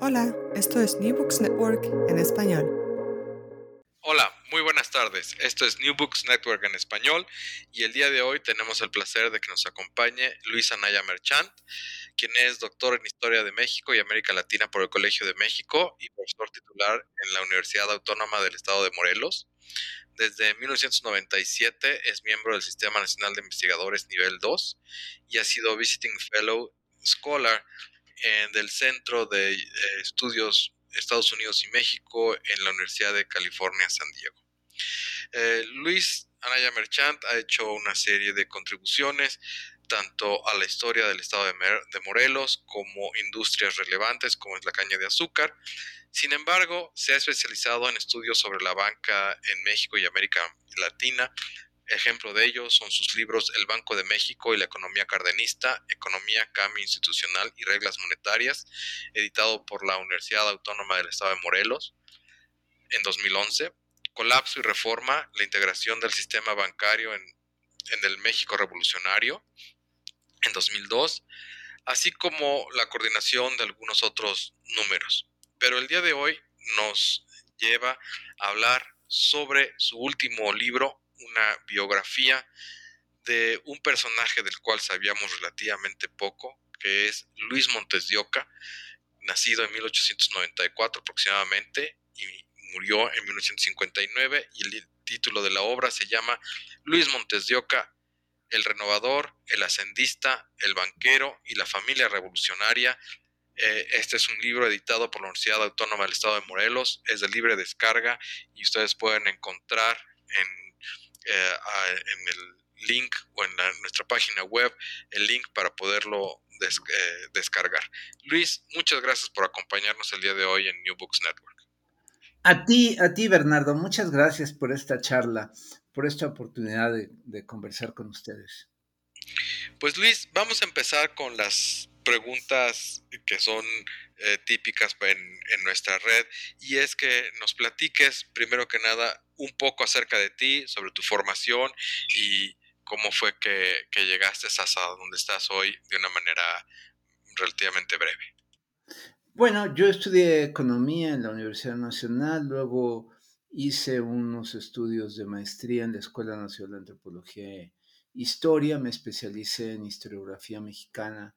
Hola, esto es New Books Network en español. Hola, muy buenas tardes. Esto es New Books Network en español y el día de hoy tenemos el placer de que nos acompañe Luis Anaya Merchant, quien es doctor en Historia de México y América Latina por el Colegio de México y profesor titular en la Universidad Autónoma del Estado de Morelos. Desde 1997 es miembro del Sistema Nacional de Investigadores Nivel 2 y ha sido Visiting Fellow Scholar del Centro de eh, Estudios Estados Unidos y México en la Universidad de California, San Diego. Eh, Luis Anaya Merchant ha hecho una serie de contribuciones tanto a la historia del estado de, de, Morelos como industrias relevantes como es la caña de azúcar. Sin embargo, se ha especializado en estudios sobre la banca en México y América Latina, Ejemplo de ello son sus libros El Banco de México y la Economía Cardenista, Economía, Cambio Institucional y Reglas Monetarias, editado por la Universidad Autónoma del Estado de Morelos en 2011, Colapso y Reforma, la integración del sistema bancario en, en el México revolucionario en 2002, así como la coordinación de algunos otros números. Pero el día de hoy nos lleva a hablar sobre su último libro, una biografía de un personaje del cual sabíamos relativamente poco, que es Luis Montes de Oca, nacido en 1894 aproximadamente y murió en 1959 y el título de la obra se llama Luis Montes de Oca, el renovador, el ascendista, el banquero y la familia revolucionaria. Eh, este es un libro editado por la Universidad Autónoma del Estado de Morelos, es de libre descarga y ustedes pueden encontrar en eh, en el link o en nuestra página web el link para poderlo eh, descargar. Luis, muchas gracias por acompañarnos el día de hoy en New Books Network. A ti, a ti Bernardo, muchas gracias por esta charla, por esta oportunidad de, conversar con ustedes. Pues Luis, vamos a empezar con las preguntas que son eh, típicas en, nuestra red y es que nos platiques primero que nada un poco acerca de ti, sobre tu formación y cómo fue que, llegaste hasta donde estás hoy de una manera relativamente breve. Bueno, yo estudié economía en la Universidad Nacional, luego hice unos estudios de maestría en la Escuela Nacional de Antropología e Historia, me especialicé en historiografía mexicana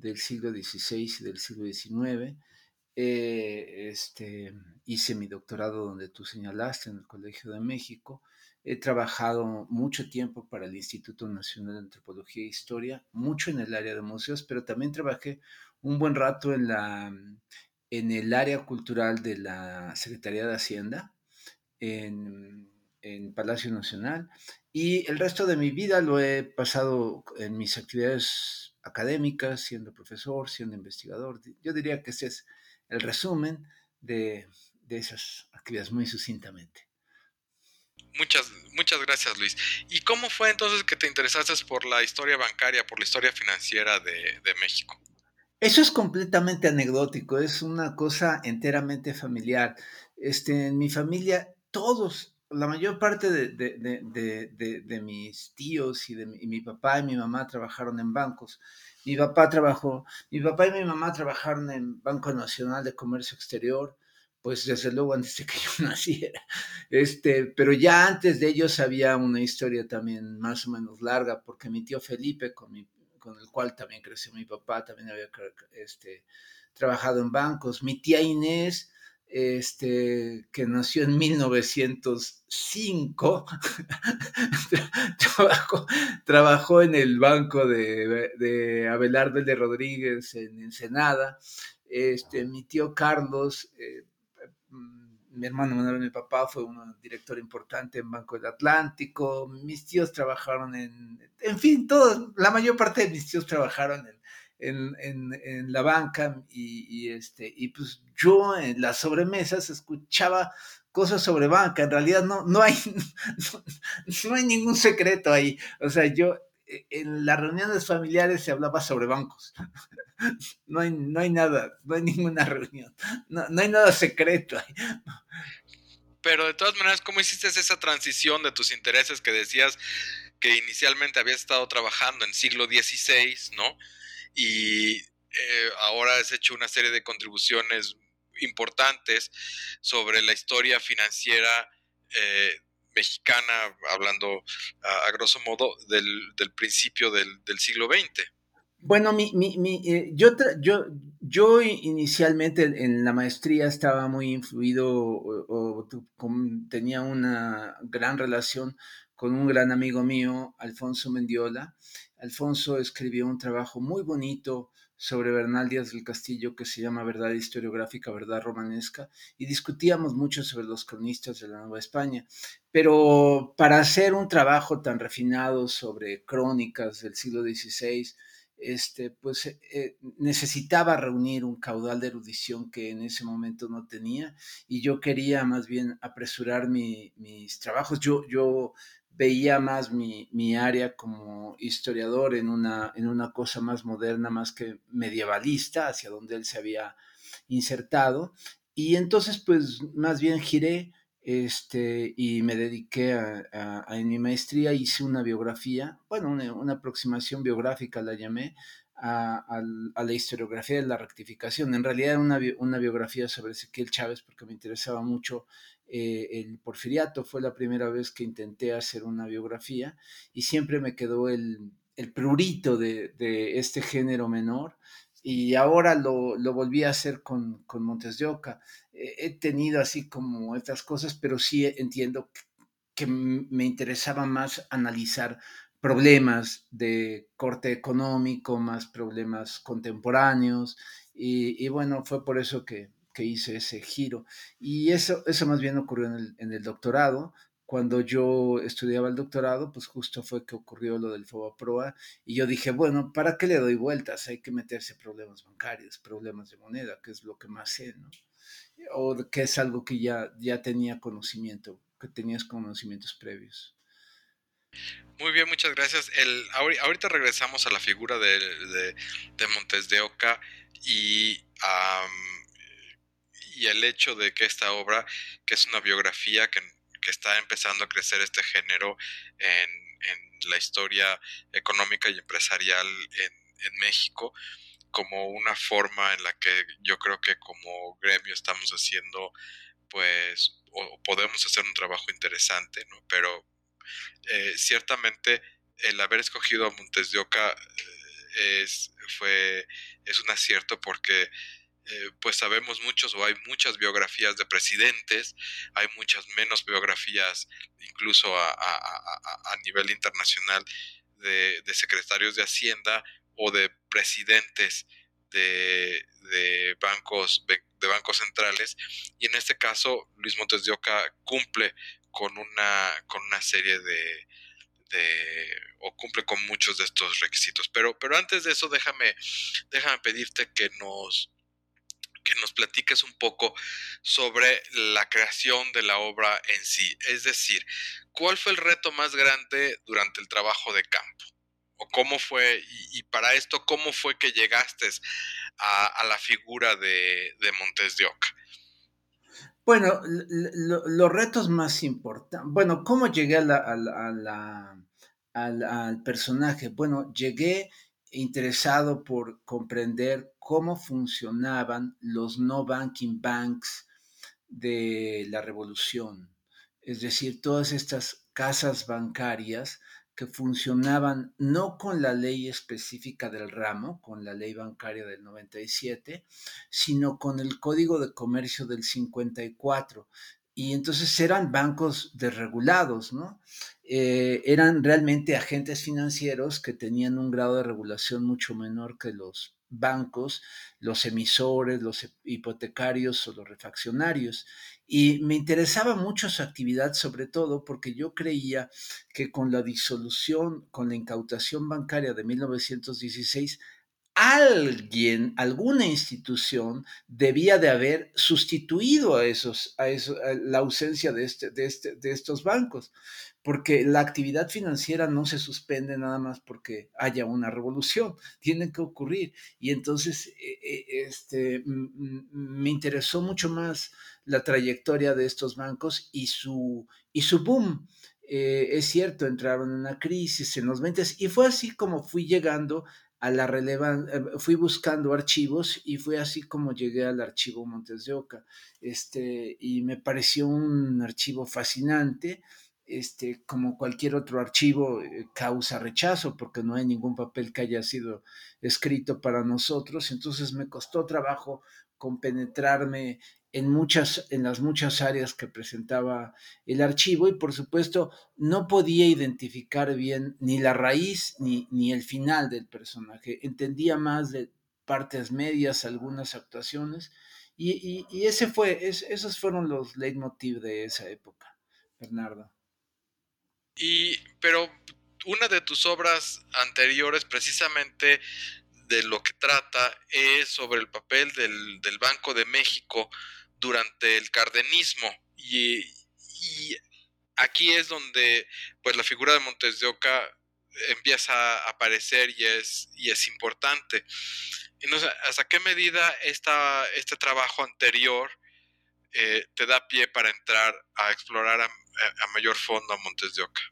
del siglo XVI y del siglo XIX eh, este, hice mi doctorado donde tú señalaste, en el Colegio de México. He trabajado mucho tiempo para el Instituto Nacional de Antropología e Historia, mucho en el área de museos, pero también trabajé un buen rato en, la, en el área cultural de la Secretaría de Hacienda, en, en Palacio Nacional, y el resto de mi vida lo he pasado en mis actividades académicas, siendo profesor, siendo investigador. Yo diría que ese es el resumen de, esas actividades muy sucintamente. Muchas, muchas gracias Luis. ¿Y cómo fue entonces que te interesaste por la historia bancaria, por la historia financiera de, México? Eso es completamente anecdótico, es una cosa enteramente familiar. Este, en mi familia, todos, la mayor parte de, mis tíos y de mi papá y mi mamá trabajaron en bancos. Mi papá trabajó, mi papá y mi mamá trabajaron en Banco Nacional de Comercio Exterior, pues desde luego antes de que yo naciera. Este, pero ya antes de ellos había una historia también más o menos larga, porque mi tío Felipe, con, con el cual también creció mi papá, también había este, trabajado en bancos. Mi tía Inés, este, que nació en 1905, trabajó, trabajó, en el banco de, de Abelardo de Rodríguez en Ensenada. Este, mi tío Carlos, eh, mi hermano Manuel, mi papá, fue un director importante en Banco del Atlántico. Mis tíos trabajaron en, en fin, todos, la mayor parte de mis tíos trabajaron en, en, en, la banca y, y, este, y pues yo en las sobremesas escuchaba cosas sobre banca. En realidad no, no, hay, no, hay ningún secreto ahí. O sea, yo e, en las reuniones familiares se hablaba sobre bancos. No hay, no hay nada, no hay ninguna reunión, no, no hay nada secreto ahí. Pero de todas maneras, ¿cómo hiciste esa transición de tus intereses que decías que inicialmente habías estado trabajando en siglo XVI, ¿no? Y eh, ahora has hecho una serie de contribuciones importantes sobre la historia financiera eh, mexicana, hablando a, grosso modo del, del principio del, del, siglo XX. Bueno, mi, mi, mi, eh, yo, yo, yo inicialmente en la maestría estaba muy influido o, o, o, tenía una gran relación con un gran amigo mío, Alfonso Mendiola. Alfonso escribió un trabajo muy bonito sobre Bernal Díaz del Castillo que se llama Verdad historiográfica, Verdad romanesca, y discutíamos mucho sobre los cronistas de la Nueva España. Pero para hacer un trabajo tan refinado sobre crónicas del siglo XVI, este, pues eh, necesitaba reunir un caudal de erudición que en ese momento no tenía y yo quería más bien apresurar mi, mis trabajos. Yo, yo veía más mi, mi, área como historiador en una, en una cosa más moderna, más que medievalista, hacia donde él se había insertado. Y entonces, pues, más bien giré este, y me dediqué a, en mi maestría, hice una biografía, bueno, una, aproximación biográfica la llamé, a, la historiografía de la rectificación. En realidad era una, una, biografía sobre Ezequiel Chávez porque me interesaba mucho eh, el porfiriato. Fue la primera vez que intenté hacer una biografía y siempre me quedó el, el prurito de, este género menor. Y ahora lo, volví a hacer con, Montes de Oca. he tenido así como estas cosas, pero sí entiendo que, me interesaba más analizar problemas de corte económico, más problemas contemporáneos, y bueno, fue por eso que, que, hice ese giro. Y eso, eso más bien ocurrió en el, en el, doctorado. Cuando yo estudiaba el doctorado, pues justo fue que ocurrió lo del FOBAPROA, y yo dije, bueno, ¿para qué le doy vueltas? Hay que meterse problemas bancarios, problemas de moneda, que es lo que más sé, ¿no? O que es algo que ya, ya tenía conocimiento, que tenías conocimientos previos. Muy bien, muchas gracias. El, ahorita regresamos a la figura de, de, Montes de Oca y, um, y, el hecho de que esta obra, que es una biografía que, que está empezando a crecer este género en, en, la historia económica y empresarial en, en México, como una forma en la que yo creo que como gremio estamos haciendo, pues, o podemos hacer un trabajo interesante, ¿no? Pero eh, ciertamente el haber escogido a Montes de Oca eh, es, fue, es un acierto porque eh, pues sabemos muchos o hay muchas biografías de presidentes, hay muchas menos biografías incluso a, a, a, a nivel internacional de, de, secretarios de Hacienda o de presidentes de, de, bancos de bancos centrales y en este caso Luis Montes de Oca cumple con una, con una serie de, de, o cumple con muchos de estos requisitos. Pero, pero antes de eso, déjame, déjame pedirte que nos, nos platiques un poco sobre la creación de la obra en sí. Es decir, ¿cuál fue el reto más grande durante el trabajo de campo? ¿O cómo fue, y, para esto, cómo fue que llegaste a, la figura de, Montes de Oca? Bueno, lo, los retos más importantes. Bueno, ¿cómo llegué al, personaje? Bueno, llegué interesado por comprender cómo funcionaban los no banking banks de la revolución. Es decir, todas estas casas bancarias que funcionaban no con la ley específica del ramo, con la ley bancaria del 97, sino con el Código de Comercio del 54. Y entonces eran bancos desregulados, ¿no? Eh, eran realmente agentes financieros que tenían un grado de regulación mucho menor que los bancos, los emisores, los hipotecarios o los refaccionarios. Y me interesaba mucho su actividad, sobre todo porque yo creía que con la disolución, con la incautación bancaria de 1916, alguien, alguna institución debía de haber sustituido a esos, a, eso, la ausencia de, este, de, este, de estos bancos porque la actividad financiera no se suspende nada más porque haya una revolución, tiene que ocurrir. Y entonces e, e, este, me interesó mucho más la trayectoria de estos bancos y su, y su boom. Eh, es cierto, entraron en una crisis en los 20 y fue así como fui llegando a la relevancia, eh, fui buscando archivos y fue así como llegué al archivo Montes de Oca. Este, y me pareció un archivo fascinante este, como cualquier otro archivo, eh, causa rechazo porque no hay ningún papel que haya sido escrito para nosotros. Entonces me costó trabajo compenetrarme en muchas, en las muchas áreas que presentaba el archivo y por supuesto no podía identificar bien ni la raíz ni, ni el final del personaje. Entendía más de partes medias, algunas actuaciones y, ese fue, esos fueron los leitmotiv de esa época, Bernardo. Y, pero una de tus obras anteriores, precisamente de lo que trata, es sobre el papel del, Banco de México durante el cardenismo. Y, aquí es donde pues la figura de Montes de Oca empieza a aparecer y es, y es importante. Y ¿hasta qué medida este trabajo anterior eh, te da pie para entrar a explorar a, mayor fondo a Montes de Oca.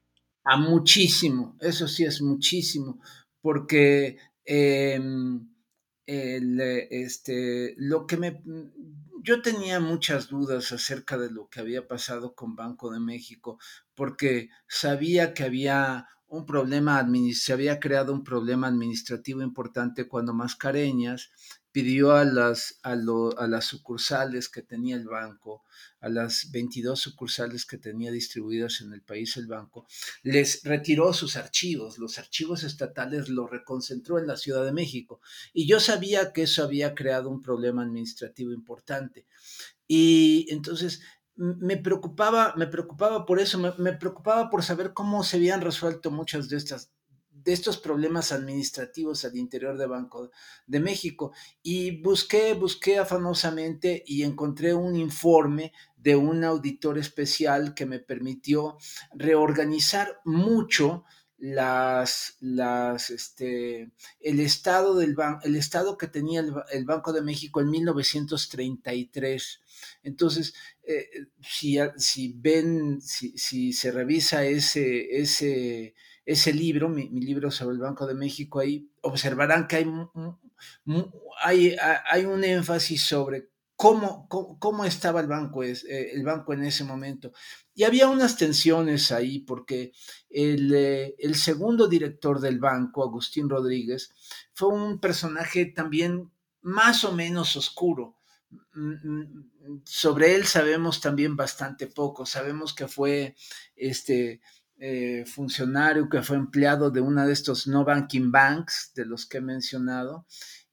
A muchísimo, eso sí es muchísimo, porque em, este, lo que me, yo tenía muchas dudas acerca de lo que había pasado con Banco de México, porque sabía que había un problema, se había creado un problema administrativo importante cuando Mascareñas pidió a las, a, a las sucursales que tenía el banco, a las 22 sucursales que tenía distribuidas en el país el banco, les retiró sus archivos, los archivos estatales los reconcentró en la Ciudad de México. Y yo sabía que eso había creado un problema administrativo importante. Y entonces me preocupaba, me preocupaba por eso, me, me preocupaba por saber cómo se habían resuelto muchas de estas de estos problemas administrativos al interior de Banco de México. Y busqué, busqué afanosamente y encontré un informe de un auditor especial que me permitió reorganizar mucho las, las, este, el estado del el estado que tenía el, Banco de México en 1933. Entonces, eh, si, si, ven, si, si, se revisa ese, ese, ese libro, mi, libro sobre el Banco de México, ahí observarán que hay, hay, hay un énfasis sobre cómo, cómo, estaba el banco, eh, el banco en ese momento. Y había unas tensiones ahí porque el, eh, el, segundo director del banco, Agustín Rodríguez, fue un personaje también más o menos oscuro. Mm, mm, sobre él sabemos también bastante poco. Sabemos que fue este, eh, funcionario que fue empleado de una de estos no banking banks de los que he mencionado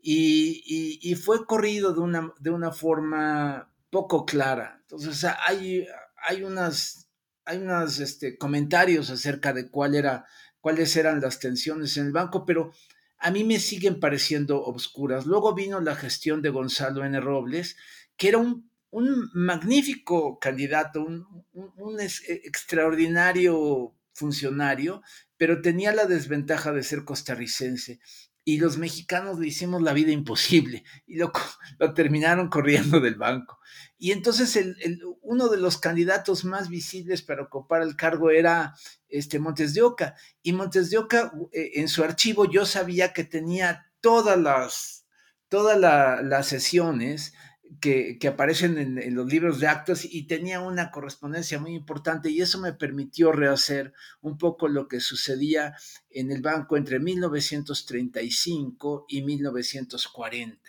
y, fue corrido de una, de una forma poco clara. Entonces hay, hay unas, hay unos este, comentarios acerca de cuál era, cuáles eran las tensiones en el banco, pero a mí me siguen pareciendo obscuras. Luego vino la gestión de Gonzalo N. Robles, que era un un magnífico candidato, un, e, extraordinario funcionario, pero tenía la desventaja de ser costarricense. Y los mexicanos le hicimos la vida imposible y lo, lo terminaron corriendo del banco. Y entonces el, uno de los candidatos más visibles para ocupar el cargo era este Montes de Oca. Y Montes de Oca, eh, en su archivo, yo sabía que tenía todas las, todas las sesiones que, aparecen en, los libros de actos y tenía una correspondencia muy importante y eso me permitió rehacer un poco lo que sucedía en el banco entre 1935 y 1940.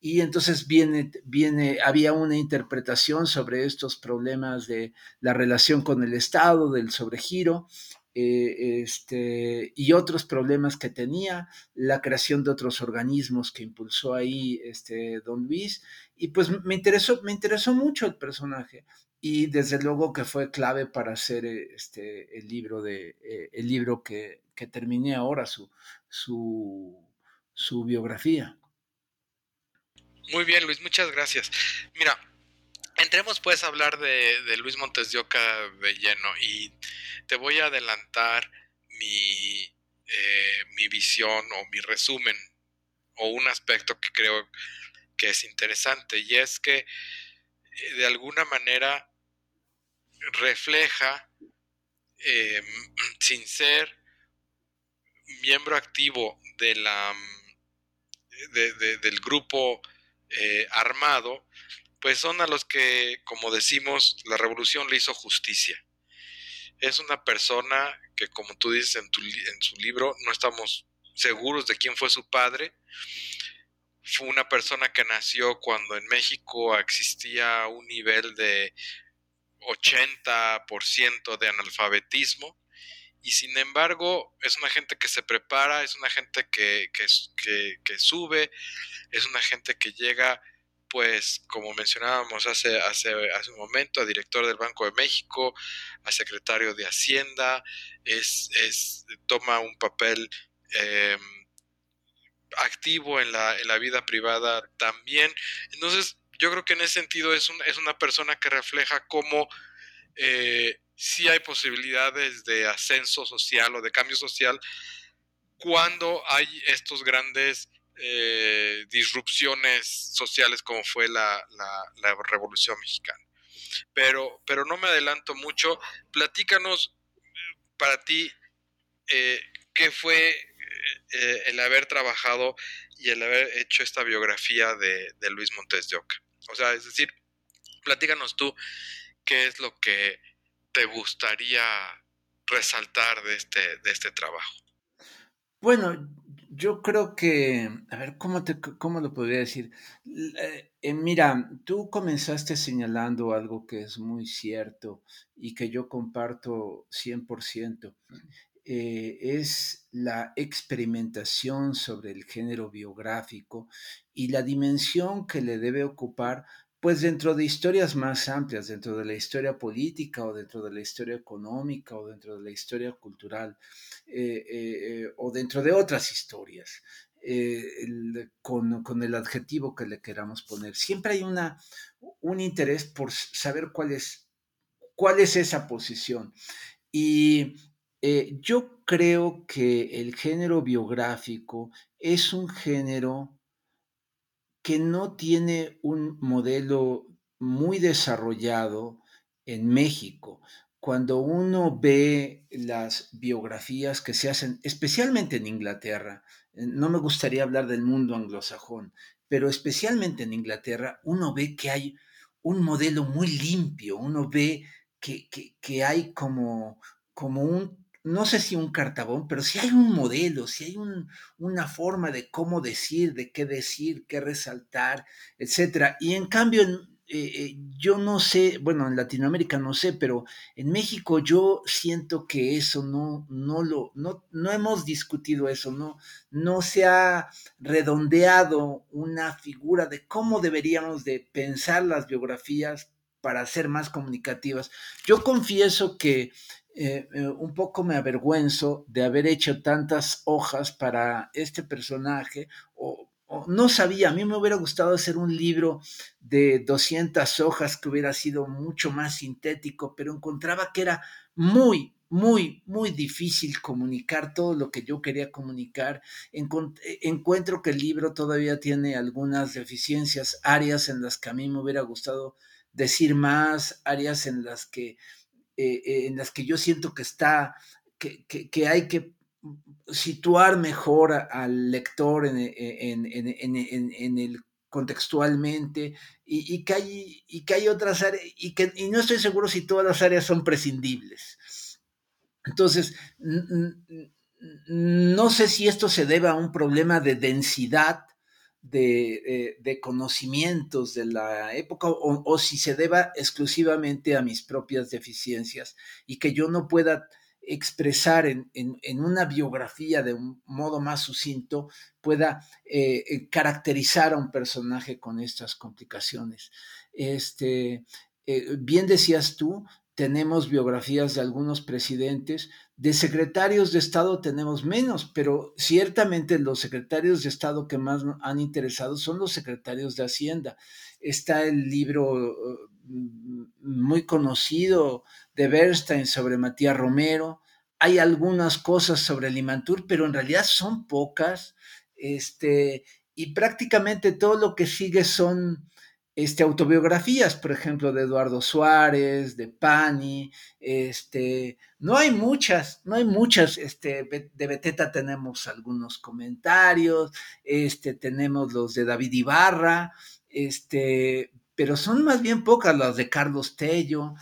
Y entonces viene, viene, había una interpretación sobre estos problemas de la relación con el Estado, del sobregiro, eh, este, y otros problemas que tenía, la creación de otros organismos que impulsó ahí este, Don Luis, y pues me interesó, me interesó mucho el personaje, y desde luego que fue clave para hacer este, el libro, de, eh, el libro que, que, terminé ahora, su, su, su biografía. Muy bien, Luis, muchas gracias. Mira, Entremos pues a hablar de, Luis Montes de Oca de lleno y te voy a adelantar mi, eh, mi visión o mi resumen o un aspecto que creo que es interesante y es que eh, de alguna manera refleja em, sin ser miembro activo de la, del grupo eh, armado, pues son a los que, como decimos, la revolución le hizo justicia. Es una persona que, como tú dices en, tu, en su libro, no estamos seguros de quién fue su padre. Fue una persona que nació cuando en México existía un nivel de 80% de analfabetismo y sin embargo es una gente que se prepara, es una gente que, que, que sube, es una gente que llega pues como mencionábamos hace, hace, hace un momento, a director del Banco de México, a secretario de Hacienda, es, es toma un papel em, activo en la, en la, vida privada también. Entonces, yo creo que en ese sentido es, es una persona que refleja cómo eh, sí hay posibilidades de ascenso social o de cambio social cuando hay estos grandes eh, disrupciones sociales como fue la, Revolución Mexicana. Pero, pero no me adelanto mucho. Platícanos para ti eh, qué fue eh, el haber trabajado y el haber hecho esta biografía de, de, Luis Montes de Oca. O sea, es decir, platícanos tú qué es lo que te gustaría resaltar de este, de este trabajo. Bueno, yo creo que, a ver, ¿cómo, te, cómo lo podría decir? Eh, eh, mira, tú comenzaste señalando algo que es muy cierto y que yo comparto 100%. Eh, es la experimentación sobre el género biográfico y la dimensión que le debe ocupar pues dentro de historias más amplias, dentro de la historia política o dentro de la historia económica o dentro de la historia cultural eh, eh, o dentro de otras historias, eh, con, el adjetivo que le queramos poner. Siempre hay una, un interés por saber cuál es, cuál es esa posición. Y yo creo que el género biográfico es un género que no tiene un modelo muy desarrollado en México. Cuando uno ve las biografías que se hacen, especialmente en Inglaterra, eh, no me gustaría hablar del mundo anglosajón, pero especialmente en Inglaterra, uno ve que hay un modelo muy limpio, uno ve que, que, hay como, como un no sé si un cartabón, pero si hay un modelo, si hay una forma de cómo decir, de qué decir, qué resaltar, etcétera. Y en cambio, eh, eh, yo no sé, bueno, en Latinoamérica no sé, pero en México yo siento que eso no, no lo, no, no hemos discutido eso, no, no se ha redondeado una figura de cómo deberíamos de pensar las biografías para ser más comunicativas. Yo confieso que eh, eh, un poco me avergüenzo de haber hecho tantas hojas para este personaje, o, no sabía, a mí me hubiera gustado hacer un libro de 200 hojas que hubiera sido mucho más sintético, pero encontraba que era muy, muy, muy difícil comunicar todo lo que yo quería comunicar. encuentro que el libro todavía tiene algunas deficiencias, áreas en las que a mí me hubiera gustado decir más, áreas en las que eh, eh, en las que yo siento que está, que, que, hay que situar mejor al lector en, en, en, en, el contextualmente y, que hay, y que hay otras áreas, y, que, y no estoy seguro si todas las áreas son prescindibles. Entonces, no sé si esto se debe a un problema de densidad de, eh, conocimientos de la época o, si se deba exclusivamente a mis propias deficiencias y que yo no pueda expresar en, una biografía de un modo más sucinto, pueda eh, eh, caracterizar a un personaje con estas complicaciones. Este, bien decías tú, tenemos biografías de algunos presidentes, de secretarios de Estado tenemos menos, pero ciertamente los secretarios de Estado que más han interesado son los secretarios de Hacienda. Está el libro mm, muy conocido de Bernstein sobre Matías Romero. Hay algunas cosas sobre Limantur, pero en realidad son pocas. Este, y prácticamente todo lo que sigue son este, autobiografías, por ejemplo, de Eduardo Suárez, de Pani, este, no hay muchas, no hay muchas, este, de Beteta tenemos algunos comentarios, este, tenemos los de David Ibarra, este, pero son más bien pocas las de Carlos Tello,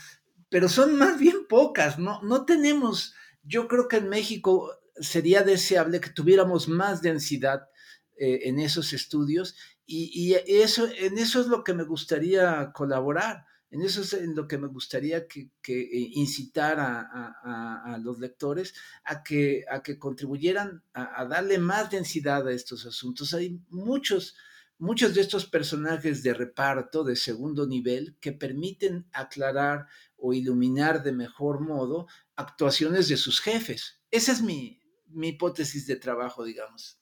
pero son más bien pocas, no, no tenemos, yo creo que en México sería deseable que tuviéramos más densidad eh, en esos estudios y, eso, en eso es lo que me gustaría colaborar, en eso es en lo que me gustaría que, eh, incitar a, los lectores a que, contribuyeran a, darle más densidad a estos asuntos. Hay muchos, muchos de estos personajes de reparto de segundo nivel que permiten aclarar o iluminar de mejor modo actuaciones de sus jefes. Esa es mi hipótesis de trabajo, digamos.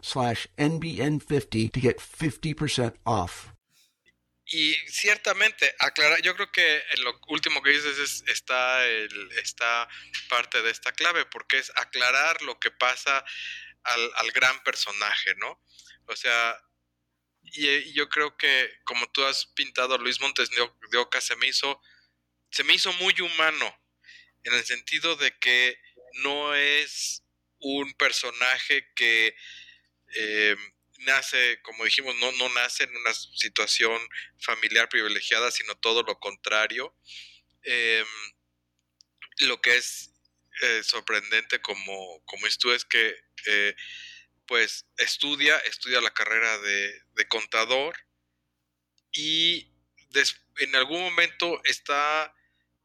slash NBN50 to get 50% off. Y ciertamente, aclarar, yo creo que lo último que dices es, está, el, está parte de esta clave, porque es aclarar lo que pasa al, al gran personaje, ¿no? O sea, y, yo creo que como tú has pintado a Luis Montes de Oca, se me hizo, se me hizo muy humano, en el sentido de que no es un personaje que eh, nace, como dijimos, no, no nace en una situación familiar privilegiada, sino todo lo contrario. Em, lo que es eh, sorprendente como, como es que eh, pues estudia, estudia la carrera de, contador y en algún momento está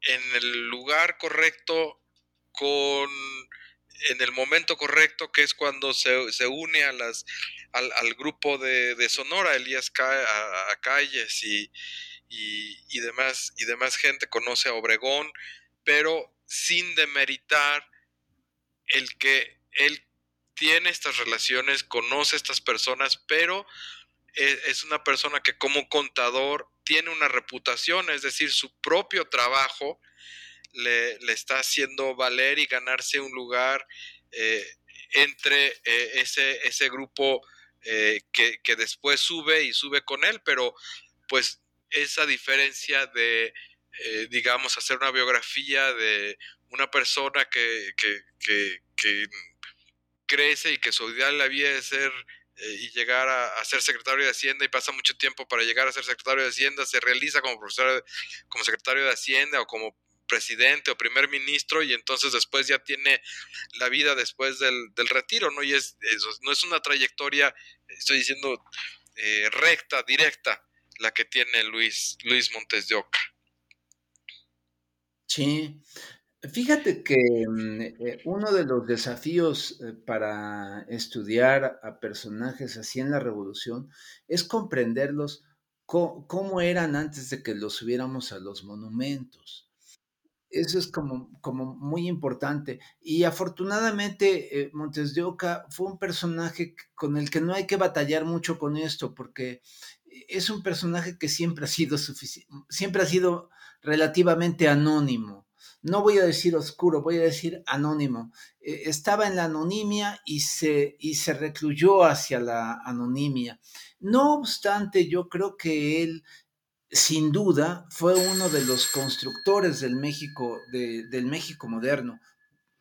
en el lugar correcto con en el momento correcto, que es cuando se, se une a las, al, grupo de, de, Sonora, Elías a, Calles y, y, demás, y demás gente conoce a Obregón, pero sin demeritar el que él tiene estas relaciones, conoce a estas personas, pero es, es una persona que como contador tiene una reputación, es decir, su propio trabajo le, está haciendo valer y ganarse un lugar eh, entre eh, ese, ese grupo eh, que, que, después sube y sube con él, pero pues esa diferencia de, digamos, hacer una biografía de una persona que, que, que crece y que su ideal la vida es ser y llegar a, ser secretario de Hacienda y pasa mucho tiempo para llegar a ser secretario de Hacienda, se realiza como profesor, como secretario de Hacienda o como presidente o primer ministro y entonces después ya tiene la vida después del, retiro, ¿no? Y es, no es una trayectoria, estoy diciendo, eh, recta, directa. la que tiene Luis, Luis Montes de Oca. Sí, fíjate que mm, eh, uno de los desafíos eh, para estudiar a personajes así en la revolución es comprenderlos cómo eran antes de que los subiéramos a los monumentos. Eso es como, como muy importante. Y afortunadamente eh, Montes de Oca fue un personaje con el que no hay que batallar mucho con esto, porque es un personaje que siempre ha sido siempre ha sido relativamente anónimo. No voy a decir oscuro, voy a decir anónimo. Eh, estaba en la anonimia y se, y se recluyó hacia la anonimia. No obstante, yo creo que él sin duda fue uno de los constructores del México, del México moderno.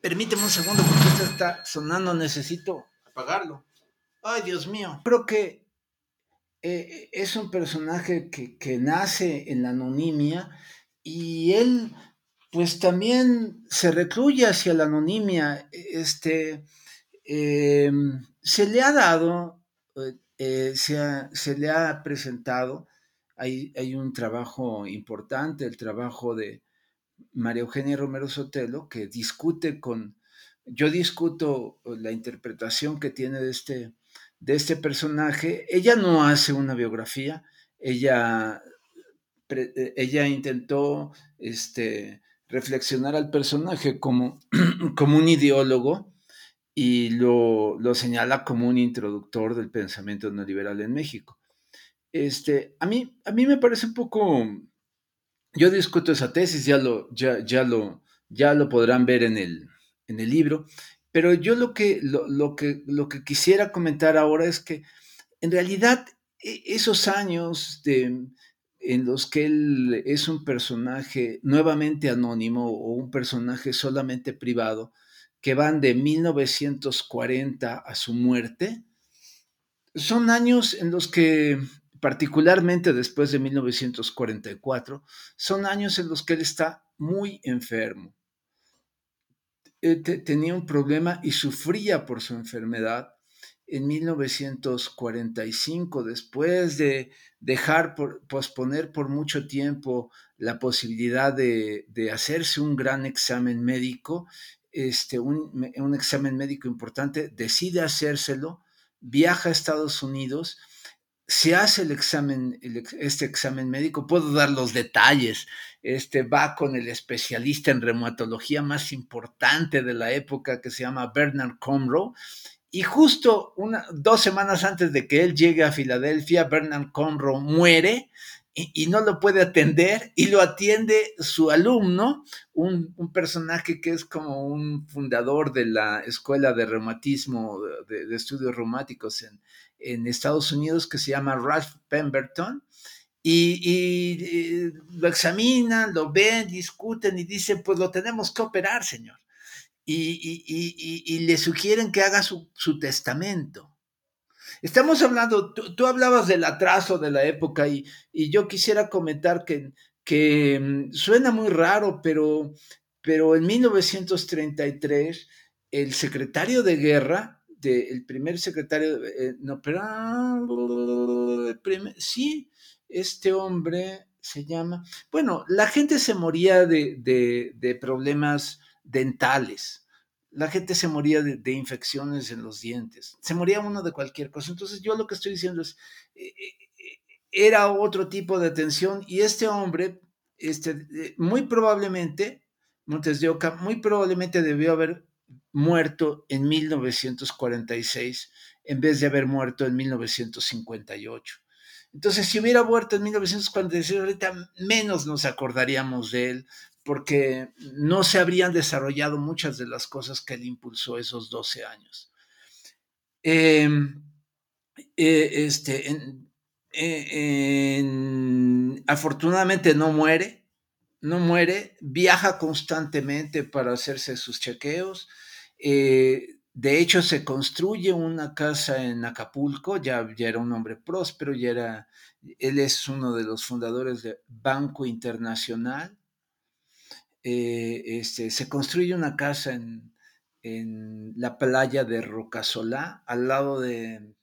Permíteme un segundo porque esto está sonando, necesito apagarlo. Ay, Dios mío. Creo que eh, es un personaje que, nace en la anonimia y él pues también se recluye hacia la anonimia. Este, em, se le ha dado, eh, se, se le ha presentado hay, un trabajo importante, el trabajo de María Eugenia Romero Sotelo, que discute con, yo discuto la interpretación que tiene de este, de este personaje. Ella no hace una biografía, ella, ella intentó este, reflexionar al personaje como, como un ideólogo y lo, lo señala como un introductor del pensamiento neoliberal en México. Este, a mí, a mí me parece un poco, yo discuto esa tesis, ya lo, ya, ya lo, ya lo podrán ver en el, en el libro, pero yo lo que, lo, que, lo que quisiera comentar ahora es que en realidad e, esos años de, en los que él es un personaje nuevamente anónimo o un personaje solamente privado, que van de 1940 a su muerte, son años en los que particularmente después de 1944, son años en los que él está muy enfermo. Eh, tenía un problema y sufría por su enfermedad. En 1945, después de dejar por, posponer por mucho tiempo la posibilidad de, hacerse un gran examen médico, este, un, un examen médico importante, decide hacérselo, viaja a Estados Unidos se hace el examen, este examen médico, puedo dar los detalles, este va con el especialista en reumatología más importante de la época que se llama Bernard Comroe, y justo una, dos semanas antes de que él llegue a Filadelfia, Bernard Comroe muere y, no lo puede atender y lo atiende su alumno, un, personaje que es como un fundador de la Escuela de Reumatismo, de, Estudios Reumáticos en, en Estados Unidos que se llama Ralph Pemberton. Y, lo examinan, lo ven, discuten y dicen, pues lo tenemos que operar, señor. Y, le sugieren que haga su, testamento. Estamos hablando, tú, hablabas del atraso de la época y, yo quisiera comentar que, que mm, suena muy raro, pero, pero en 1933 el secretario de guerra el primer secretario, eh, no, pero, sí, este hombre se llama, bueno, la gente se moría de, problemas dentales, la gente se moría de, infecciones en los dientes, se moría uno de cualquier cosa. Entonces yo lo que estoy diciendo es, eh, eh, era otro tipo de atención y este hombre, este, muy probablemente, Montes de Oca, muy probablemente debió haber muerto en 1946 en vez de haber muerto en 1958. Entonces, si hubiera muerto en 1946, ahorita menos nos acordaríamos de él, porque no se habrían desarrollado muchas de las cosas que él impulsó esos 12 años. Em, eh, este, afortunadamente no muere, no muere, viaja constantemente para hacerse sus chequeos, eh, de hecho, se construye una casa en Acapulco, ya, ya, era un hombre próspero, ya era, él es uno de los fundadores de Banco Internacional. Eh, este, se construye una casa en, la playa de Rocasolá, al lado de,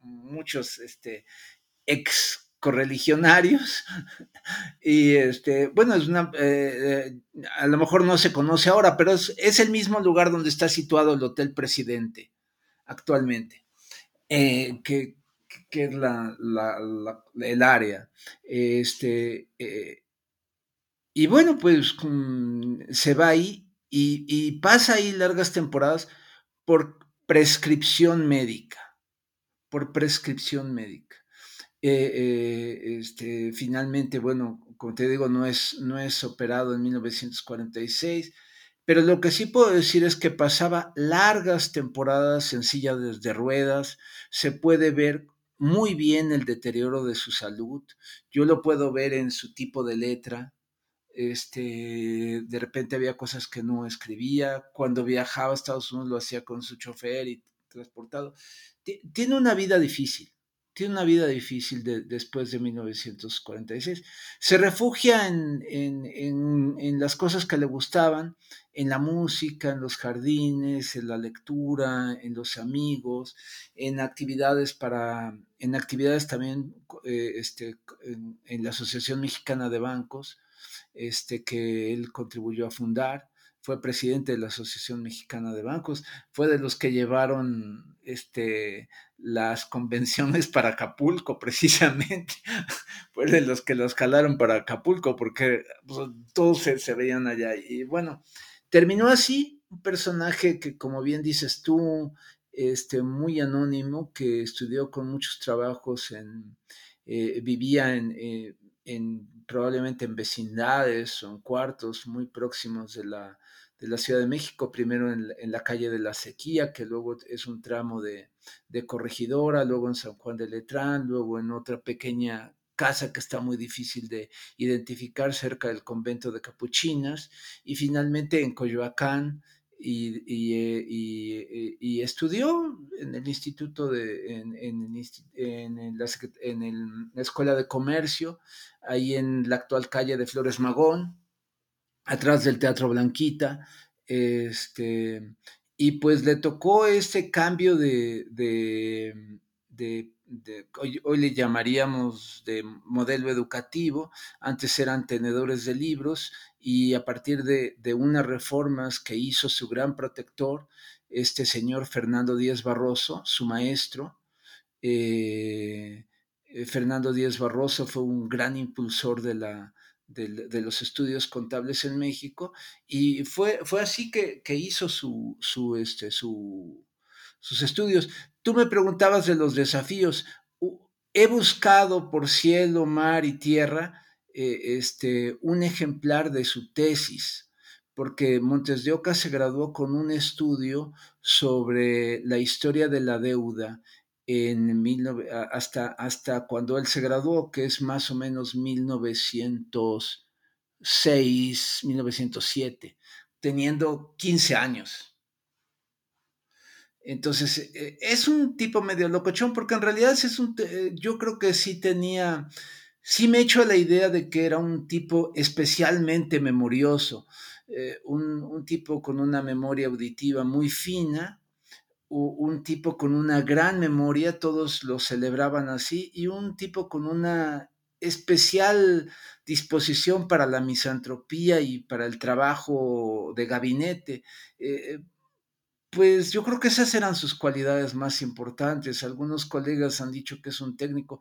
muchos este, ex correligionarios. Y este, bueno, eh, eh, a lo mejor no se conoce ahora, pero es, el mismo lugar donde está situado el Hotel Presidente actualmente, que, es el área. Este, y bueno, pues se va ahí y, y pasa ahí largas temporadas por prescripción médica, por prescripción médica. Eh, eh, este, finalmente, bueno, como te digo, no es, no es operado en 1946, pero lo que sí puedo decir es que pasaba largas temporadas en silla de ruedas, se puede ver muy bien el deterioro de su salud, yo lo puedo ver en su tipo de letra, este, de repente había cosas que no escribía, cuando viajaba a Estados Unidos lo hacía con su chofer y transportado. Tiene una vida difícil, tiene una vida difícil de, después de 1946. Se refugia en, en, en, en, las cosas que le gustaban, en la música, en los jardines, en la lectura, en los amigos, en actividades para, en actividades también eh, este, en, la Asociación Mexicana de Bancos, este, que él contribuyó a fundar fue presidente de la Asociación Mexicana de Bancos, fue de los que llevaron este, las convenciones para Acapulco, precisamente, fue de los que los calaron para Acapulco, porque pues, todos se, se, veían allá. Y bueno, terminó así, un personaje que, como bien dices tú, este, muy anónimo, que estudió con muchos trabajos en, eh, vivía en, eh, en probablemente en vecindades o en cuartos muy próximos de la, de la Ciudad de México, primero en, en, la calle de la Sequía, que luego es un tramo de, de, Corregidora, luego en San Juan de Letrán, luego en otra pequeña casa que está muy difícil de identificar cerca del convento de Capuchinas, y finalmente en Coyoacán, eh, y, estudió en el instituto de, en, en, la, el, la escuela de comercio, ahí en la actual calle de Flores Magón, atrás del Teatro Blanquita, este, y pues le tocó este cambio de, de, hoy, hoy, le llamaríamos de modelo educativo, antes eran tenedores de libros y a partir de, de unas reformas que hizo su gran protector, este señor Fernando Díaz Barroso, su maestro, eh, Fernando Díaz Barroso fue un gran impulsor de la, de, los estudios contables en México y fue, fue así que, que hizo su, su, este, su, sus estudios. Tú me preguntabas de los desafíos. He buscado por cielo, mar y tierra eh, este, un ejemplar de su tesis, porque Montes de Oca se graduó con un estudio sobre la historia de la deuda en hasta, hasta cuando él se graduó, que es más o menos 1906, 1907, teniendo 15 años. Entonces, eh, es un tipo medio locochón, porque en realidad es un, eh, yo creo que sí tenía, sí me he hecho la idea de que era un tipo especialmente memorioso, eh, un, un tipo con una memoria auditiva muy fina, un tipo con una gran memoria, todos lo celebraban así, y un tipo con una especial disposición para la misantropía y para el trabajo de gabinete. Pues yo creo que esas eran sus cualidades más importantes. Algunos colegas han dicho que es un técnico.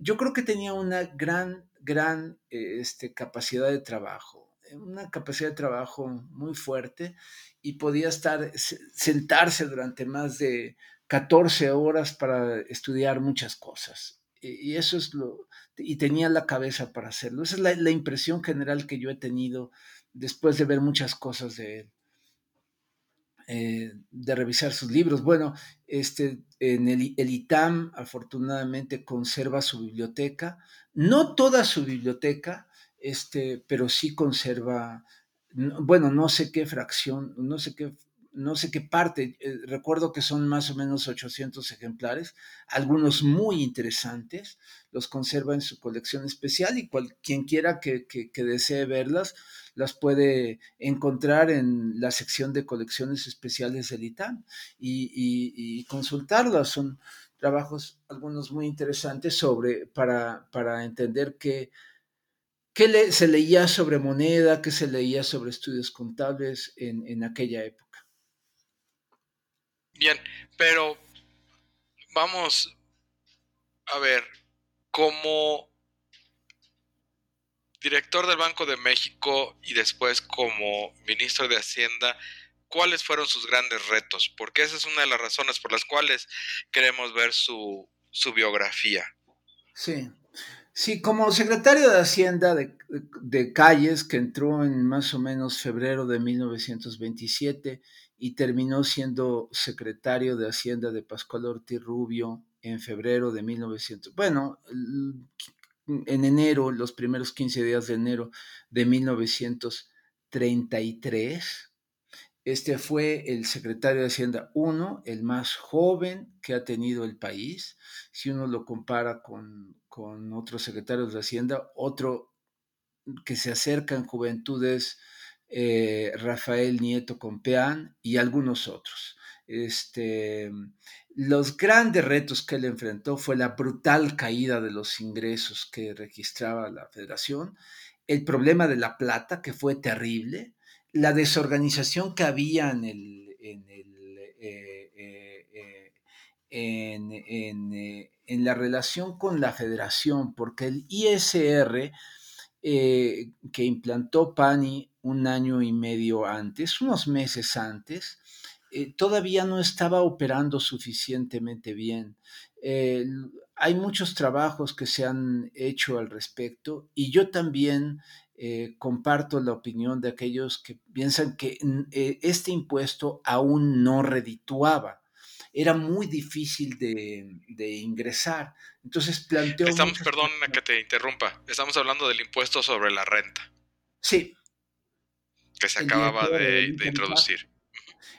Yo creo que tenía una gran, gran este, capacidad de trabajo, una capacidad de trabajo muy fuerte y podía estar, sentarse durante más de 14 horas para estudiar muchas cosas. Y eso es lo, y tenía la cabeza para hacerlo. Esa es la, la impresión general que yo he tenido después de ver muchas cosas de él. Eh, de revisar sus libros. Bueno, este, en el, el, ITAM afortunadamente conserva su biblioteca, no toda su biblioteca, este, pero sí conserva bueno, no sé qué fracción, no sé qué, no sé qué parte, eh, recuerdo que son más o menos 800 ejemplares, algunos muy interesantes, los conserva en su colección especial y cual, quien quiera que, que, que, desee verlas, las puede encontrar en la sección de colecciones especiales del ITAM y, consultarlas. Son, trabajos, algunos muy interesantes sobre, para, para entender qué, qué se leía sobre moneda, qué se leía sobre estudios contables en, en aquella época. Bien, pero vamos a ver, como director del Banco de México y después como ministro de Hacienda, ¿cuáles fueron sus grandes retos? Porque esa es una de las razones por las cuales queremos ver su, biografía. Sí. Sí, como secretario de Hacienda de, de, Calles, que entró en más o menos febrero de 1927 y terminó siendo secretario de Hacienda de Pascual Ortiz Rubio en febrero de 1900. Bueno, en enero, los primeros 15 días de enero de 1933. Este fue el secretario de Hacienda 1, el más joven que ha tenido el país. Si uno lo compara con, con otros secretarios de Hacienda, otro que se acerca en juventudes, eh, Rafael Nieto Compeán y algunos otros. Este, los grandes retos que él enfrentó fue la brutal caída de los ingresos que registraba la federación, el problema de la plata, que fue terrible, la desorganización que había en, el, en, eh, eh, eh, la relación con la federación, porque el ISR que implantó Pani un año y medio antes, unos meses antes, eh, todavía no estaba operando suficientemente bien. Eh, hay muchos trabajos que se han hecho al respecto y yo también eh, comparto la opinión de aquellos que piensan que este impuesto aún no redituaba. Era muy difícil de, ingresar. Entonces planteó... Estamos, perdón que te interrumpa, estamos hablando del impuesto sobre la renta. Sí. Que se acababa de introducir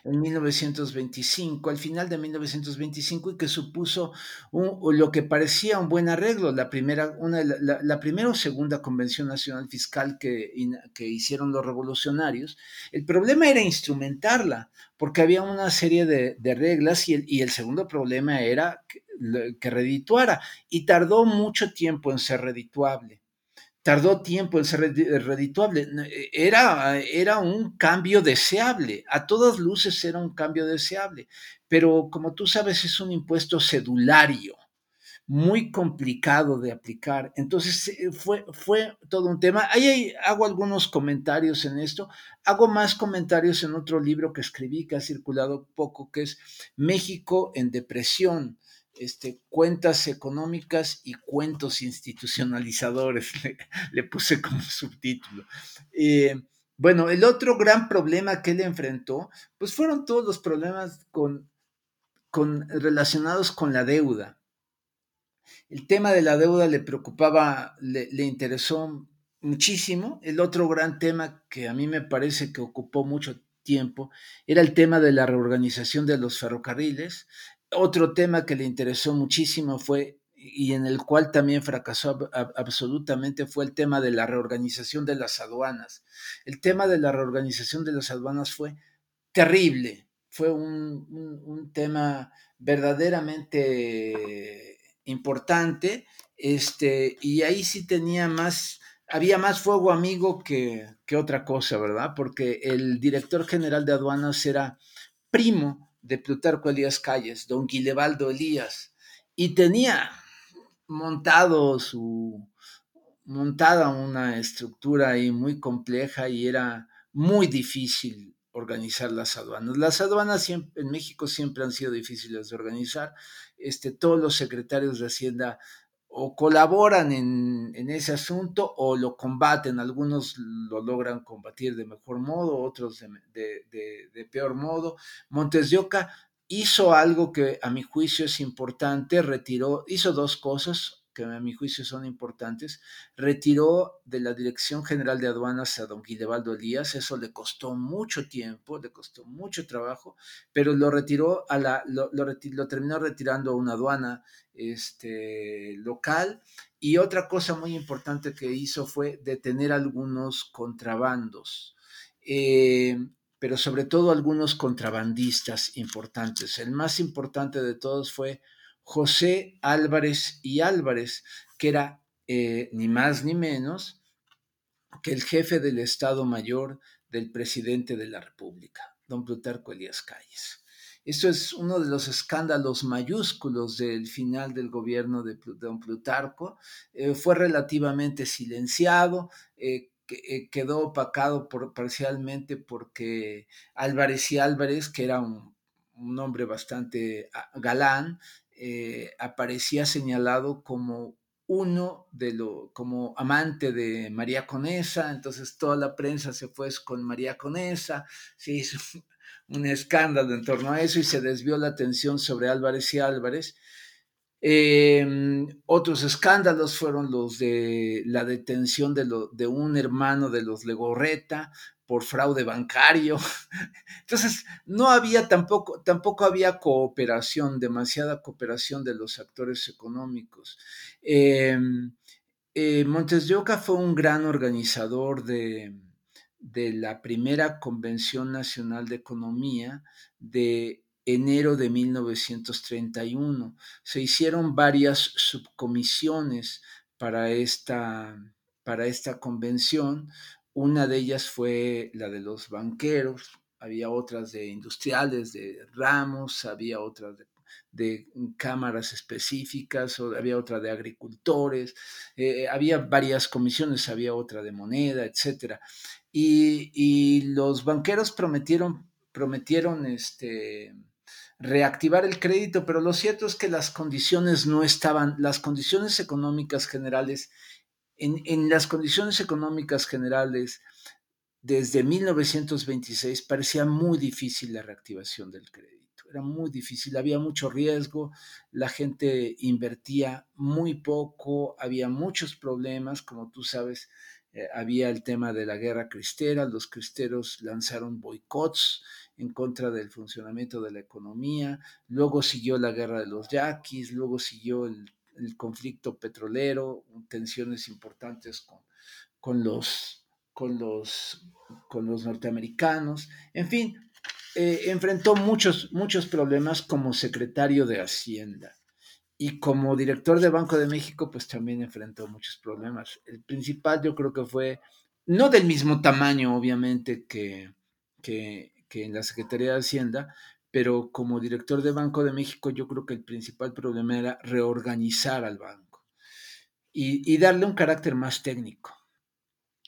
en 1925, al final de 1925, y que supuso lo que parecía un buen arreglo, la primera, una, la, primera o segunda Convención Nacional Fiscal que, hicieron los revolucionarios. El problema era instrumentarla, porque había una serie de, reglas y el, segundo problema era que redituara, y tardó mucho tiempo en ser redituable tardó tiempo en ser redituable. Era, era un cambio deseable, a todas luces era un cambio deseable, pero como tú sabes es un impuesto cedulario, muy complicado de aplicar. Entonces eh, fue, fue todo un tema. Ahí hago algunos comentarios en esto, hago más comentarios en otro libro que escribí, que ha circulado poco, que es México en depresión este, cuentas económicas y cuentos institucionalizadores, le, puse como subtítulo. Eh, bueno, el otro gran problema que él enfrentó, pues fueron todos los problemas con, relacionados con la deuda. El tema de la deuda le preocupaba, le interesó muchísimo. El otro gran tema que a mí me parece que ocupó mucho tiempo era el tema de la reorganización de los ferrocarriles, otro tema que le interesó muchísimo fue, y en el cual también fracasó absolutamente, fue el tema de la reorganización de las aduanas. El tema de la reorganización de las aduanas fue terrible, fue un, tema verdaderamente importante, este, y ahí sí tenía más, había más fuego amigo que, que otra cosa, ¿verdad? Porque el director general de aduanas era primo de Plutarco Elías Calles, don Guilevaldo Elías, y tenía montado su montada una estructura ahí muy compleja y era muy difícil organizar las aduanas. Las aduanas en México siempre han sido difíciles de organizar. Este, todos los secretarios de Hacienda o colaboran en, ese asunto o lo combaten. Algunos lo logran combatir de mejor modo, otros de, peor modo. Montes de Oca hizo algo que a mi juicio es importante, retiró, hizo dos cosas que a mi juicio son importantes, retiró de la Dirección General de Aduanas a don Guidebaldo Elías, eso le costó mucho tiempo, le costó mucho trabajo, pero lo retiró a la, lo, lo, terminó retirando a una aduana este, local. Y otra cosa muy importante que hizo fue detener algunos contrabandos. Eh, pero sobre todo algunos contrabandistas importantes. El más importante de todos fue José Álvarez y Álvarez, que era eh, ni más ni menos que el jefe del Estado Mayor del presidente de la República, don Plutarco Elías Calles. Esto es uno de los escándalos mayúsculos del final del gobierno de don Plutarco. Eh, fue relativamente silenciado, eh, quedó opacado parcialmente porque Álvarez y Álvarez, que era un, hombre bastante ah, galán, aparecía señalado como uno de lo, como amante de María Conesa, entonces toda la prensa se fue con María Conesa, se hizo un escándalo en torno a eso y se desvió la atención sobre Álvarez y Álvarez. Em, otros escándalos fueron los de la detención de, de un hermano de los Legorreta por fraude bancario. Entonces, no había tampoco, tampoco había cooperación, demasiada cooperación de los actores económicos. Em, eh, Montes de Oca fue un gran organizador de, de la primera Convención Nacional de Economía de enero de 1931. Se hicieron varias subcomisiones para esta, para esta convención. Una de ellas fue la de los banqueros, había otras de industriales, de ramos, había otras de, cámaras específicas, había otra de agricultores, eh, había varias comisiones, había otra de moneda, etcétera. Y, los banqueros prometieron, prometieron este, reactivar el crédito, pero lo cierto es que las condiciones no estaban, las condiciones económicas generales, en, las condiciones económicas generales, desde 1926 parecía muy difícil la reactivación del crédito. Era muy difícil, había mucho riesgo, la gente invertía muy poco, había muchos problemas, como tú sabes, eh, había el tema de la guerra cristera, los cristeros lanzaron boicots en contra del funcionamiento de la economía, luego siguió la guerra de los yaquis, luego siguió el, conflicto petrolero, tensiones importantes con, con, los, con, los, con los norteamericanos, en fin, eh, enfrentó muchos, muchos problemas como secretario de Hacienda. Y como director de Banco de México, pues también enfrentó muchos problemas. El principal yo creo que fue, no del mismo tamaño, obviamente, que, que, en la Secretaría de Hacienda, pero como director de Banco de México yo creo que el principal problema era reorganizar al banco y, darle un carácter más técnico.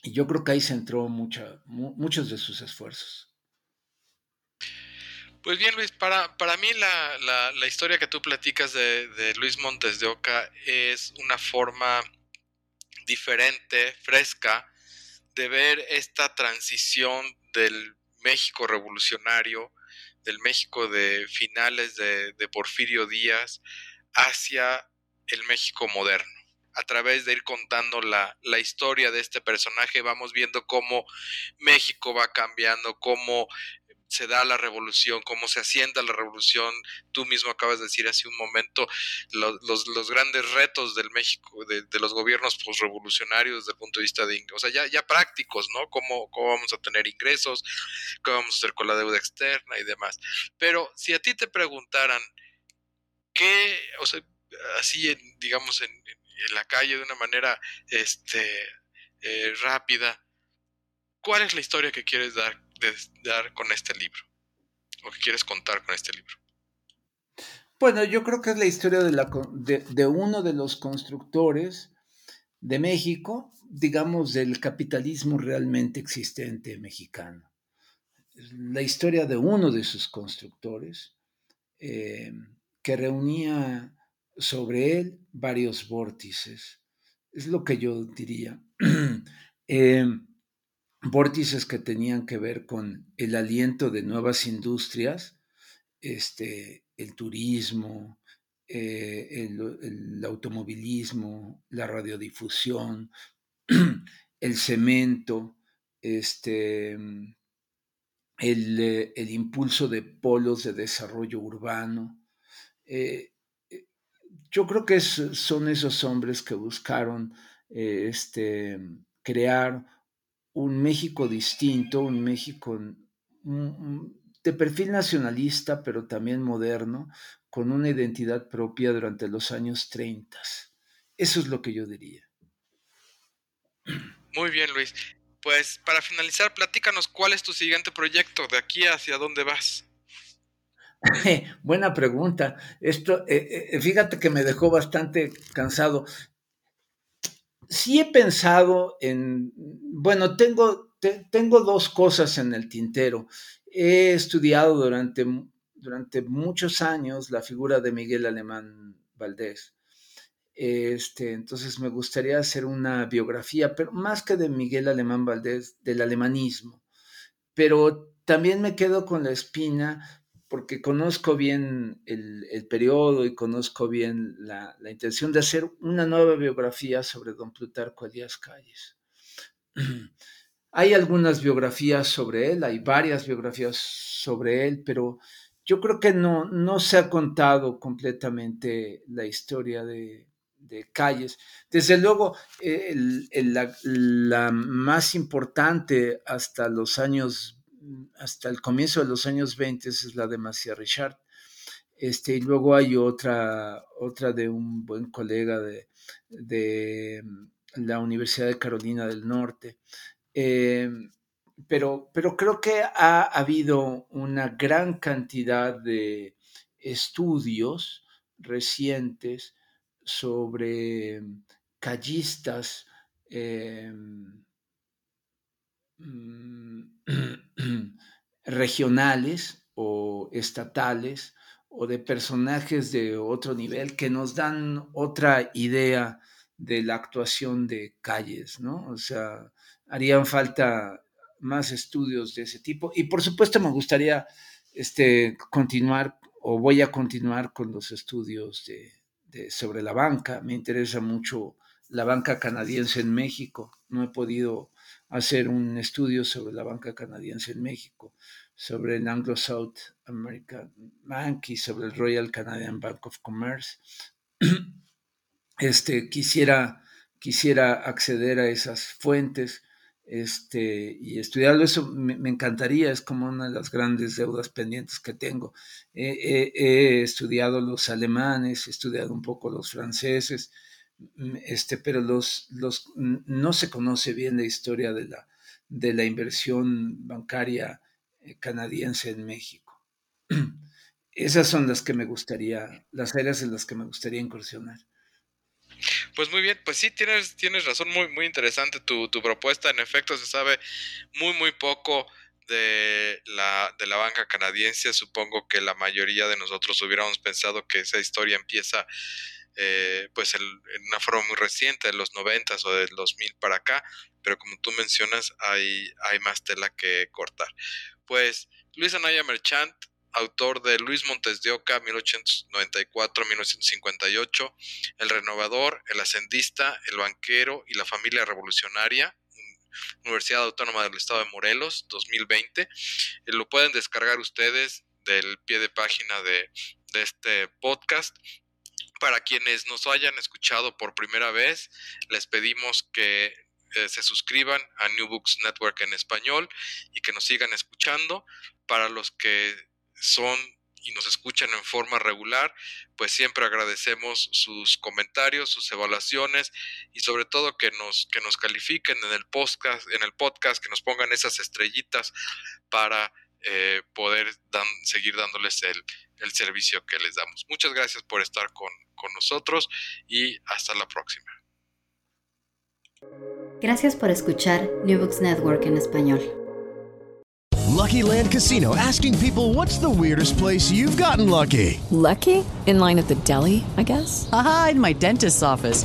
Y yo creo que ahí centró mucha, muchos de sus esfuerzos. Pues bien, Luis, para, para mí la, la, historia que tú platicas de, de, Luis Montes de Oca es una forma diferente, fresca, de ver esta transición del México revolucionario, del México de finales de, de Porfirio Díaz, hacia el México moderno. A través de ir contando la, la, historia de este personaje, vamos viendo cómo México va cambiando, cómo se da la revolución, cómo se asienta la revolución. Tú mismo acabas de decir hace un momento los, los, grandes retos del México, de, los gobiernos postrevolucionarios desde el punto de vista de, o sea, ya, ya prácticos, ¿no? ¿Cómo, ¿Cómo vamos a tener ingresos? ¿Qué vamos a hacer con la deuda externa y demás? Pero si a ti te preguntaran, ¿qué, o sea, así, digamos, en, en, la calle de una manera este, eh, rápida, ¿cuál es la historia que quieres dar? Dar con este libro? ¿O qué quieres contar con este libro? Bueno, yo creo que es la historia de, la, de, uno de los constructores de México, digamos, del capitalismo realmente existente mexicano. La historia de uno de sus constructores, eh, que reunía sobre él varios vórtices. Es lo que yo diría. eh, vórtices que tenían que ver con el aliento de nuevas industrias, este, el turismo, eh, el, automovilismo, la radiodifusión, el cemento, este, el, el, impulso de polos de desarrollo urbano. Eh, eh, yo creo que son esos hombres que buscaron este, crear un México distinto, un México de perfil nacionalista, pero también moderno, con una identidad propia durante los años 30. Eso es lo que yo diría. Muy bien, Luis. Pues para finalizar, platícanos cuál es tu siguiente proyecto, de aquí hacia dónde vas. Buena pregunta. Esto, eh, eh, fíjate que me dejó bastante cansado. Sí he pensado en, bueno, tengo, tengo dos cosas en el tintero. He estudiado durante, durante muchos años la figura de Miguel Alemán Valdés. Este, entonces me gustaría hacer una biografía, pero más que de Miguel Alemán Valdés, del alemanismo. Pero también me quedo con la espina porque conozco bien el, periodo y conozco bien la, intención de hacer una nueva biografía sobre don Plutarco Elías Calles. hay algunas biografías sobre él, hay varias biografías sobre él, pero yo creo que no, no se ha contado completamente la historia de, Calles. Desde luego, la, la, más importante hasta los años hasta el comienzo de los años 20 es la de Macia Richard. Este, y luego hay otra, otra de un buen colega de, de la Universidad de Carolina del Norte. Eh, pero, pero creo que ha habido una gran cantidad de estudios recientes sobre callistas eh, mm, regionales o estatales o de personajes de otro nivel que nos dan otra idea de la actuación de calles, ¿no? O sea, harían falta más estudios de ese tipo. Y por supuesto me gustaría este, continuar o voy a continuar con los estudios de, sobre la banca. Me interesa mucho la banca canadiense en México. No he podido hacer un estudio sobre la banca canadiense en México, sobre el Anglo South American Bank y sobre el Royal Canadian Bank of Commerce. Este, quisiera, quisiera acceder a esas fuentes este, y estudiarlo. Eso me, encantaría, es como una de las grandes deudas pendientes que tengo. he estudiado los alemanes, he estudiado un poco los franceses, este, pero los, los, no se conoce bien la historia de la, de la inversión bancaria eh, canadiense en México. Esas son las que me gustaría, las áreas en las que me gustaría incursionar. Pues muy bien, pues sí, tienes, tienes razón, muy, muy interesante tu, tu propuesta. En efecto, se sabe muy, muy poco de la, de la banca canadiense. Supongo que la mayoría de nosotros hubiéramos pensado que esa historia empieza eh, pues en una forma muy reciente, de los 90 o del 2000 para acá, pero como tú mencionas, hay, hay más tela que cortar. Pues Luis Anaya Merchant, autor de Luis Montes de Oca, 1894-1958, El Renovador, El Ascendista, El Banquero y la Familia Revolucionaria, Universidad Autónoma del Estado de Morelos, 2020. Eh, lo pueden descargar ustedes del pie de página de, de este podcast para quienes nos hayan escuchado por primera vez, les pedimos que eh, se suscriban a New Books Network en español y que nos sigan escuchando. Para los que son y nos escuchan en forma regular, pues siempre agradecemos sus comentarios, sus evaluaciones y sobre todo que nos, que nos califiquen en el podcast, en el podcast, que nos pongan esas estrellitas para eh, poder seguir dándoles el, el servicio que les damos. Muchas gracias por estar con, con nosotros y hasta la próxima. Gracias por escuchar New Books Network en español. Lucky Land Casino asking people what's the weirdest place you've gotten lucky? Lucky? In line at the deli, I guess. Aha, in my dentist's office.